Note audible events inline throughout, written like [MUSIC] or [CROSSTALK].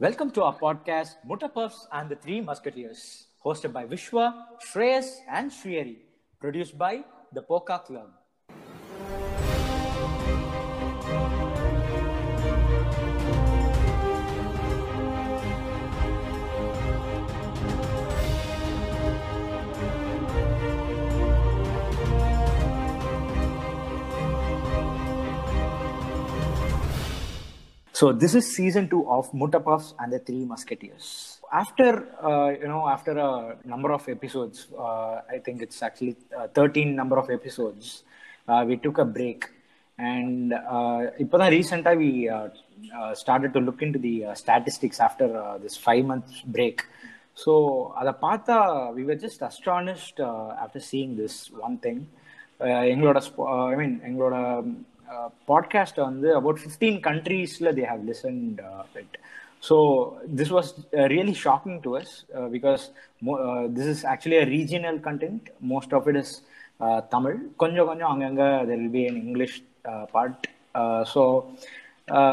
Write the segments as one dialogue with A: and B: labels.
A: Welcome to our podcast, Mutta Puffs and the Three Musketeers, hosted by Vishwa, Shreyas, and Shriyari, produced by the Poka Club. So this is season two of Mutta Puffs and the Three Musketeers. After uh, you know, after a number of episodes, uh, I think it's actually uh, 13 number of episodes, uh, we took a break. And uh, இப்போதான் ரீசெண்டாக we uh, uh, started to look into the uh, statistics after uh, this five months break. So அதை பார்த்தா we were just astonished uh, after seeing this one thing. Uh, எங்களோட I mean எங்களோட podcast வந்து about fifteen கண்ட்ரீஸில் they have listened it so this was really shocking to us because this is actually a regional content most of it is Tamil கொஞ்சம் கொஞ்சம் அங்கங்கே there will be an English part so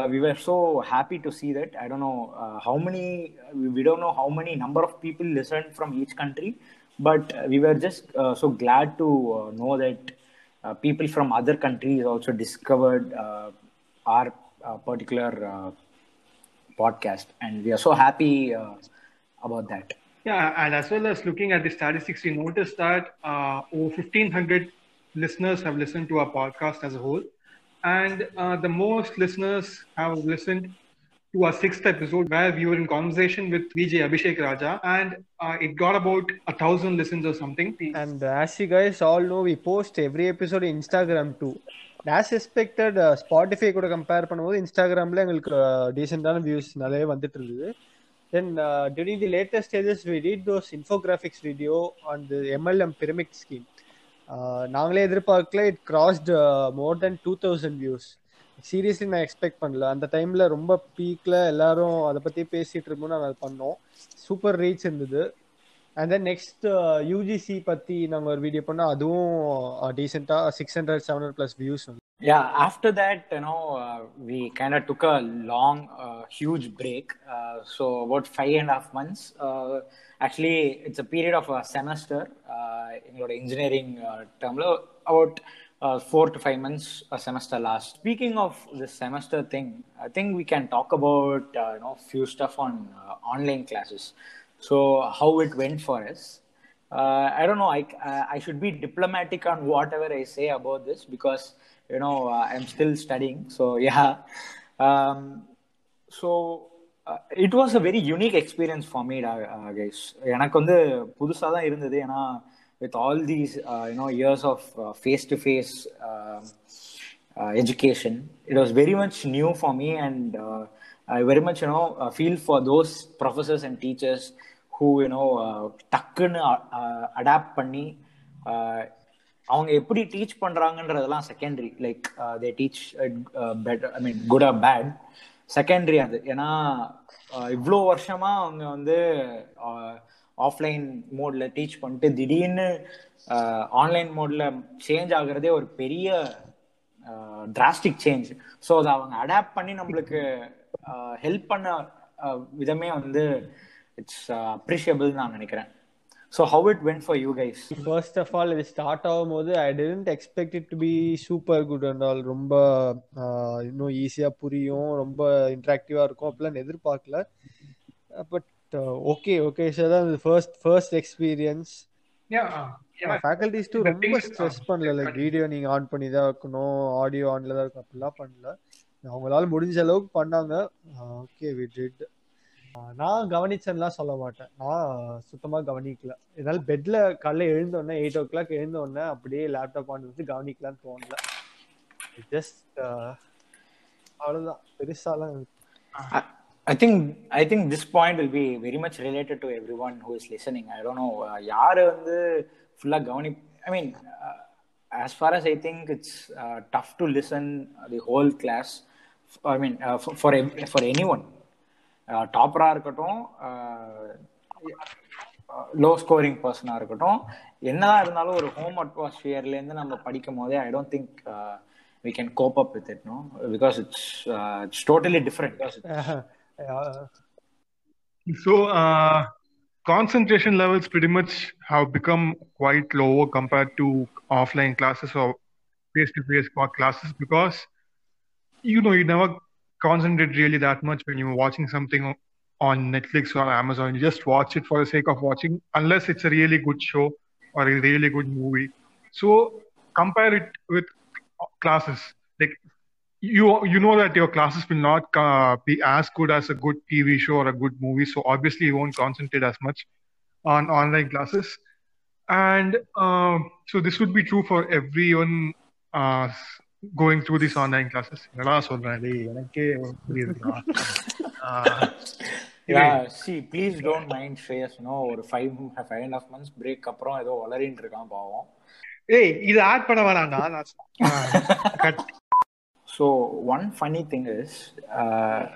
A: we were so happy to see that. I don't know uh, how many, we don't know how many number of people listened from each country, but we were just uh, so glad to uh, know that uh, people from other countries also discovered uh, our uh, particular uh, podcast, and we are so happy uh, about that.
B: Yeah, and as well as looking at the statistics, we noticed that over 1,500 listeners have listened to our podcast as a whole. And the most listeners have listened to our sixth episode where we were in conversation with VJ Abhishek Raja, and uh, it got about a thousand listens or something.
C: And as you guys all know, we post every episode in Instagram too. As expected, uh, Spotify கூட compare பண்ணும்போது இன்ஸ்டாகிராமில் எங்களுக்கு டீசெண்டான views நிறைய வந்துட்டு இருந்தது then during the latest stages we read those infographics video on the MLM pyramid scheme நாங்களே எதிர்பார்க்கல it crossed more than two thousand views seriously நான் எக்ஸ்பெக்ட் பண்ணல அந்த டைம்ல ரொம்ப பீக்ல எல்லாரும் அதை uh, பத்தி பேசிட்டு இருக்கோம் நாங்கள் அதை பண்ணோம் சூப்பர் ரீச் இருந்தது அண்ட் தென் நெக்ஸ்ட் யூஜிசி பத்தி நாங்கள் ஒரு வீடியோ பண்ணோம் அதுவும் டீசெண்டா six hundred seven hundred plus views வந்து
A: Yeah, after that, you know, uh, we kind of took a long, uh, huge break. Uh, so about five and a half months. Uh, actually, it's a period of a semester. எங்களோட engineering uh, about uh, four to five months a semester last. Speaking of this semester thing, I think we can talk about uh, you know few stuff on uh, online classes. So how it went for us. Uh, I don't know. I uh, I should be diplomatic on whatever I say about this because you know uh, I'm still studying. So [LAUGHS] yeah. Um, so uh, it was a very unique experience for me, uh, uh, guys. எனக்கு வந்து புதுசாக தான் இருந்தது ஏன்னா with all these uh, you know years of face to face education, it was very much new for me, and uh, I very much you know uh, feel for those professors and teachers who you know uh, டக்குன்னு adapt பண்ணி uh, அவங்க எப்படி teach பண்றாங்கன்றதெல்லாம் secondary like they teach better I mean good or bad secondary அது ஏன்னா இவ்வளோ வருஷமா அவங்க வந்து ஆஃப்லைன் மோட்ல டீச் பண்ணிட்டு திடீர்னு ஆன்லைன் மோட்ல சேஞ்ச் ஆகுறதே ஒரு பெரிய டிராஸ்டிக் சேஞ்ச் ஸோ அதை அவங்க அடாப்ட் பண்ணி நம்மளுக்கு ஹெல்ப் பண்ண விதமே வந்து இட்ஸ் அப்ரிஷியபிள் நான் நினைக்கிறேன். So how it went for you guys
C: first of all இது ஸ்டார்ட் ஆகும்போது I didn't expect it to be super good and all ரொம்ப இன்னும் ஈஸியாக புரியும் ரொம்ப இன்ட்ராக்டிவாக இருக்கும் அப்படிலாம் எதிர்பார்க்கல. பட் ஓகே ஓகே சார் தான் first
B: first experience.
C: Faculties too
B: The
C: ரொம்ப ஸ்ட்ரெஸ்
B: uh,
C: பண்ணல. லைக் வீடியோ நீங்க ஆன் பண்ணி தான் இருக்கணும். ஆடியோ ஆன்ல தான் இருக்கும் அப்படிலாம் பண்ணல. அவங்களால முடிஞ்ச அளவுக்கு பண்ணாங்க. ஓகே வி டிட் நான் கவனிச்சேன்லாம் சொல்ல மாட்டேன். நான் சுத்தமா கவனிக்கல. இதனால பெட்ல காலைல எழுந்த உடனே எயிட் ஓ கிளாக் எழுந்த உடனே அப்படியே லேப்டாப் ஆன் வச்சு கவனிக்கலாம்னு தோணல. ஜஸ்ட் அவ்வளவுதான். பெருசாலாம்.
A: I, I think I think this point will be very much related to everyone who is listening. I don't know uh, யாரு வந்து ஃபுல்லா கவனி I mean uh, as far as I think it's uh, tough to listen the whole class. I mean uh, for for, ev- for anyone டாப்பரா இருக்கட்டும் low scoring பர்சனாக இருக்கட்டும் என்னதான் இருந்தாலும் ஒரு ஹோம் அட்மாஸ்பியர்லேருந்து நம்ம படிக்கும் போதே I don't think we can cope up with it no because it's uh, it's totally it's,
B: So, uh, concentration levels pretty much have become quite lower compared to offline classes or face-to-face classes because you know you never concentrate really that much when you're watching something on Netflix or Amazon. You just watch it for the sake of watching, unless it's a really good show or a really good movie. So compare it with classes. Like you, you know that your classes will not uh, be as good as a good TV show or a good movie. So obviously you won't concentrate as much on online classes. And uh, so this would be true for everyone uh, going through these online classes. [LAUGHS] என்னடா சொல்றேன் டேய் எனக்கே புரியுதுடா
A: yeah see please don't mind Shreyas you know ஒரு five five and half months break அப்புறம் ஏதோ வளரின்னு இருக்கான் பாவம்
B: ஏய் இது ஆட் பண்ண வேணாம்டா [LAUGHS]
A: so one funny thing is uh,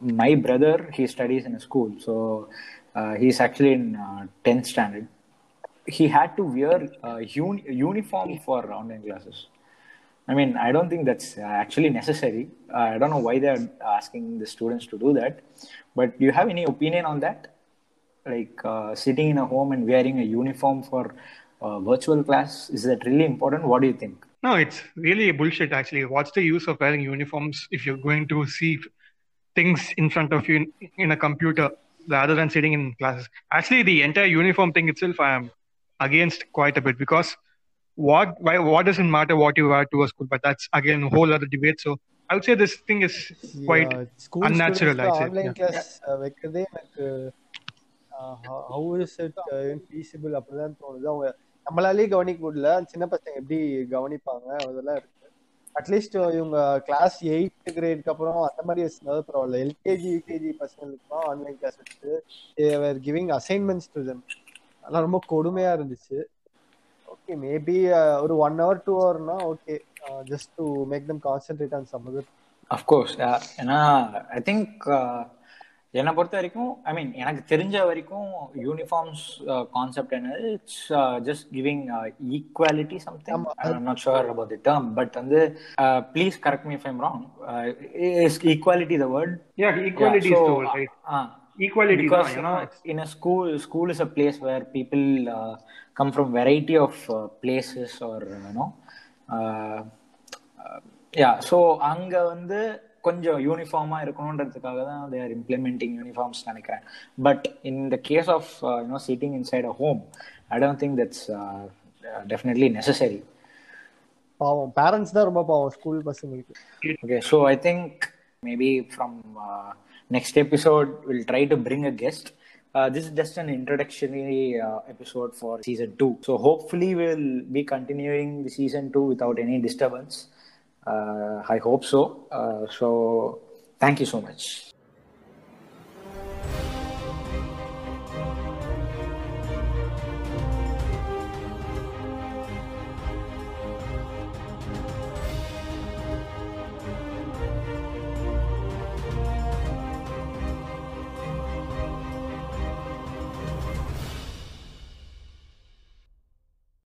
A: my brother he studies in a school so uh, he's actually in uh, 10th standard he had to wear uh, uni- uniform for online classes I mean, I don't think that's actually necessary. Uh, I don't know why they're asking the students to do that. But do you have any opinion on that? Like uh, sitting in a home and wearing a uniform for uh, virtual class, is that really important? What do you think?
B: No, it's really bullshit, actually. What's the use of wearing uniforms if you're going to see things in front of you in, in a computer rather than sitting in classes? Actually, the entire uniform thing itself, I am against quite a bit because what why what doesn't matter what you wear to a school but that's again a whole other debate so i would say this thing is quite
C: school
B: unnatural i'd say
C: online
B: yeah.
C: Class வைக்கிறதே எனக்கு how is it feasible அப்படிதான் தோணுது அவங்க நம்மளாலேயே கவனிக்க முடியல. சின்ன பசங்க எப்படி கவனிப்பாங்க? அதெல்லாம் இருக்கு. அட்லீஸ்ட் இவங்க கிளாஸ் எயித் கிரேடுக்கு அப்புறம் அந்த மாதிரி வச்சிருந்தாலும் பரவாயில்ல. எல்கேஜி யூகேஜி பசங்களுக்குலாம் ஆன்லைன் கிளாஸ் வச்சு they are giving assignments to them அதெல்லாம் ரொம்ப கொடுமையா இருந்துச்சு. ஓகே மேபி uh, ஒரு one hour two ஹவர்னா okay just to make them concentrate on some other
A: of course ஏன்னா ஐ திங்க் என்னை பொறுத்த வரைக்கும் ஐ மீன் எனக்கு தெரிஞ்ச வரைக்கும் யூனிஃபார்ம்ஸ் கான்செப்ட் என்னது it's just giving equality something not sure about the term but வந்து please correct me if I'm wrong is equality the word
B: yeah equality is the word right equality
A: because you know in a school school is a place where people uh, come from variety of uh, places or you know uh, uh, yeah so அங்க வந்து கொஞ்சம் யூனிஃபார்மா இருக்கணுன்றதுக்காக தான் they are implementing uniforms நினைக்கிறேன் but in the case of you know sitting inside a home I don't think that's definitely necessary
C: பாவம் parents தான் ரொம்ப பாவம் ஸ்கூல் பசங்களுக்கு
A: Okay, so I think maybe from uh, next episode we'll try to bring a guest. Uh, this is just an introductory uh, episode for season two. So hopefully we'll be continuing the season two without any disturbance. uh, I hope so. Uh, so thank you so much.